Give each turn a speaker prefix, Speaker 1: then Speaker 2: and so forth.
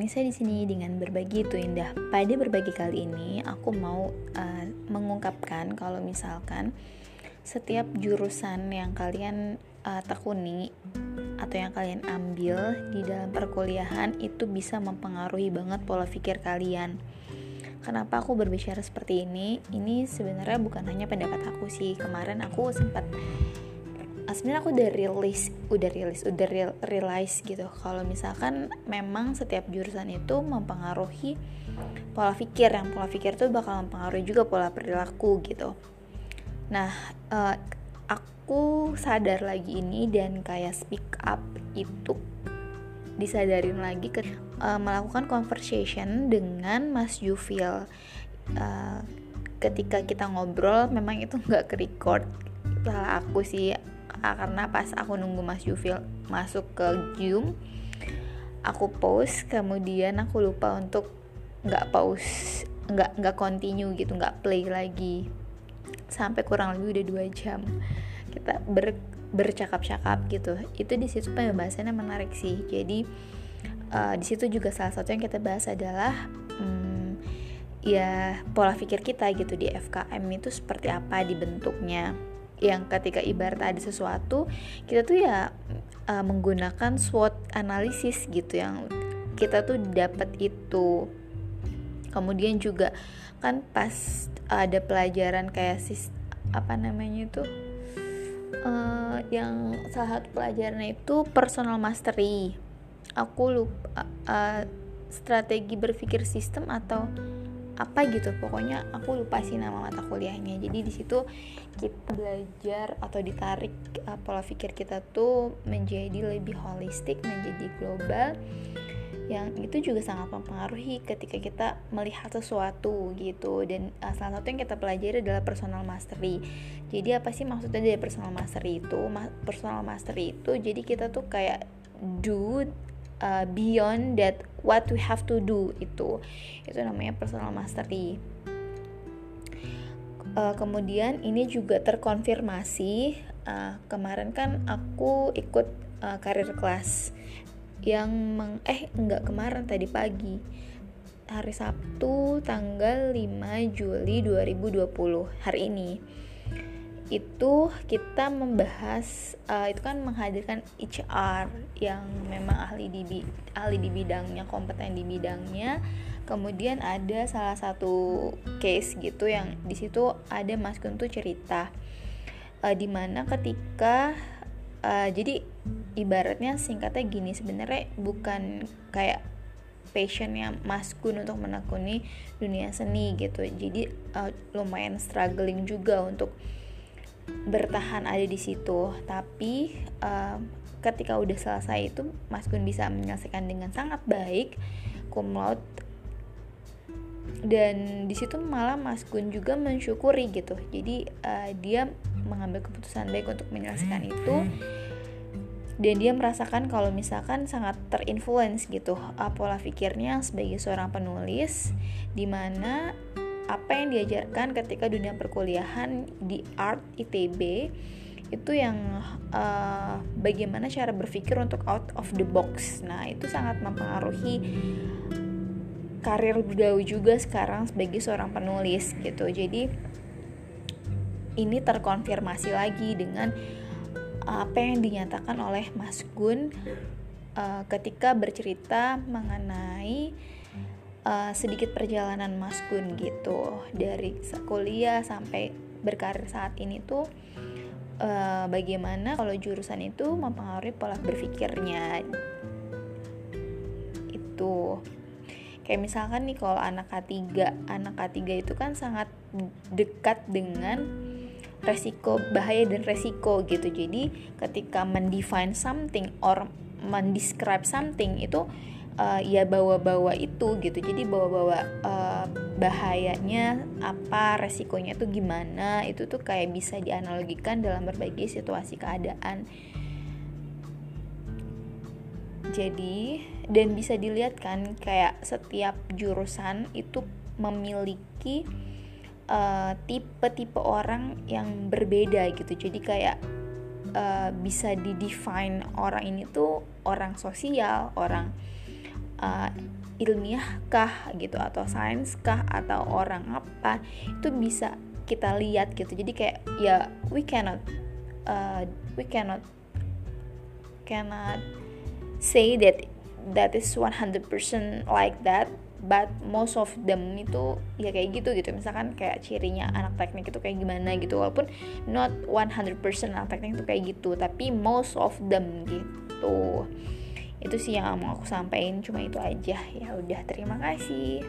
Speaker 1: Nisa di sini dengan berbagi itu indah. Pada berbagi kali ini, aku mau uh, mengungkapkan kalau misalkan setiap jurusan yang kalian uh, tekuni atau yang kalian ambil di dalam perkuliahan itu bisa mempengaruhi banget pola pikir kalian. Kenapa aku berbicara seperti ini? Ini sebenarnya bukan hanya pendapat aku sih. Kemarin aku sempat sebenarnya aku udah rilis udah rilis udah real, realize gitu. Kalau misalkan memang setiap jurusan itu mempengaruhi pola pikir yang pola pikir itu bakal mempengaruhi juga pola perilaku gitu. Nah uh, aku sadar lagi ini dan kayak speak up itu disadarin lagi ke uh, melakukan conversation dengan Mas Jufil uh, ketika kita ngobrol memang itu nggak ke record salah aku sih karena pas aku nunggu Mas Yufil masuk ke Zoom aku pause kemudian aku lupa untuk nggak pause nggak nggak continue gitu nggak play lagi. Sampai kurang lebih udah dua jam kita ber bercakap-cakap gitu. Itu di situ pembahasannya menarik sih. Jadi uh, di situ juga salah satu yang kita bahas adalah um, ya pola pikir kita gitu di FKM itu seperti apa dibentuknya yang ketika ibarat ada sesuatu kita tuh ya uh, menggunakan SWOT analisis gitu yang kita tuh dapat itu. Kemudian juga kan pas ada pelajaran kayak sis apa namanya itu uh, yang salah satu pelajarannya itu personal mastery. Aku lupa uh, strategi berpikir sistem atau apa gitu. Pokoknya aku lupa sih nama mata kuliahnya. Jadi di situ kita belajar atau ditarik uh, pola pikir kita tuh menjadi lebih holistik menjadi global yang itu juga sangat mempengaruhi ketika kita melihat sesuatu gitu. Dan uh, salah satu yang kita pelajari adalah personal mastery. Jadi apa sih maksudnya dari personal mastery itu? Ma personal mastery itu jadi kita tuh kayak do uh, beyond that what we have to do itu. Itu namanya personal mastery. Uh, kemudian ini juga terkonfirmasi uh, kemarin kan aku ikut uh, karir kelas yang meng eh enggak kemarin tadi pagi. Hari Sabtu tanggal 5 Juli 2020 hari ini itu kita membahas uh, itu kan menghadirkan HR yang memang ahli di ahli di bidangnya kompeten di bidangnya. Kemudian ada salah satu case gitu yang di situ ada Mas Gun tuh cerita uh, di mana ketika uh, jadi ibaratnya singkatnya gini sebenarnya bukan kayak passionnya Mas Gun untuk menekuni dunia seni gitu. Jadi uh, lumayan struggling juga untuk bertahan ada di situ tapi uh, ketika udah selesai itu Mas Gun bisa menyelesaikan dengan sangat baik cum dan di situ malah Mas Gun juga mensyukuri gitu. Jadi uh, dia mengambil keputusan baik untuk menyelesaikan itu. Dan dia merasakan kalau misalkan sangat terinfluence gitu uh, pola pikirnya sebagai seorang penulis di mana apa yang diajarkan ketika dunia perkuliahan di art ITB itu yang uh, bagaimana cara berpikir untuk out of the box. Nah, itu sangat mempengaruhi karir beliau juga sekarang sebagai seorang penulis gitu. Jadi ini terkonfirmasi lagi dengan apa yang dinyatakan oleh Mas Gun uh, ketika bercerita mengenai uh, sedikit perjalanan Mas Gun gitu. Dari kuliah sampai berkarir saat ini tuh uh, bagaimana kalau jurusan itu mempengaruhi pola berpikirnya. Itu. Kayak misalkan nih kalau anak K3 anak K3 itu kan sangat dekat dengan resiko bahaya dan resiko gitu. Jadi ketika mendefine something or mendescribe something itu uh, ya bawa-bawa itu gitu. Jadi bawa-bawa uh, bahayanya apa resikonya itu gimana itu tuh kayak bisa dianalogikan dalam berbagai situasi keadaan. Jadi dan bisa dilihat kan kayak setiap jurusan itu memiliki uh, tipe-tipe orang yang berbeda gitu. Jadi kayak uh, bisa didefine orang ini tuh orang sosial orang uh, ilmiah kah gitu atau sains kah atau orang apa itu bisa kita lihat gitu. Jadi kayak ya we cannot uh, we cannot cannot say that that is 100% like that but most of them itu ya kayak gitu gitu. Misalkan kayak cirinya anak teknik itu kayak gimana gitu walaupun not 100% anak teknik itu kayak gitu tapi most of them gitu itu sih yang mau aku sampaikan cuma itu aja. Ya udah terima kasih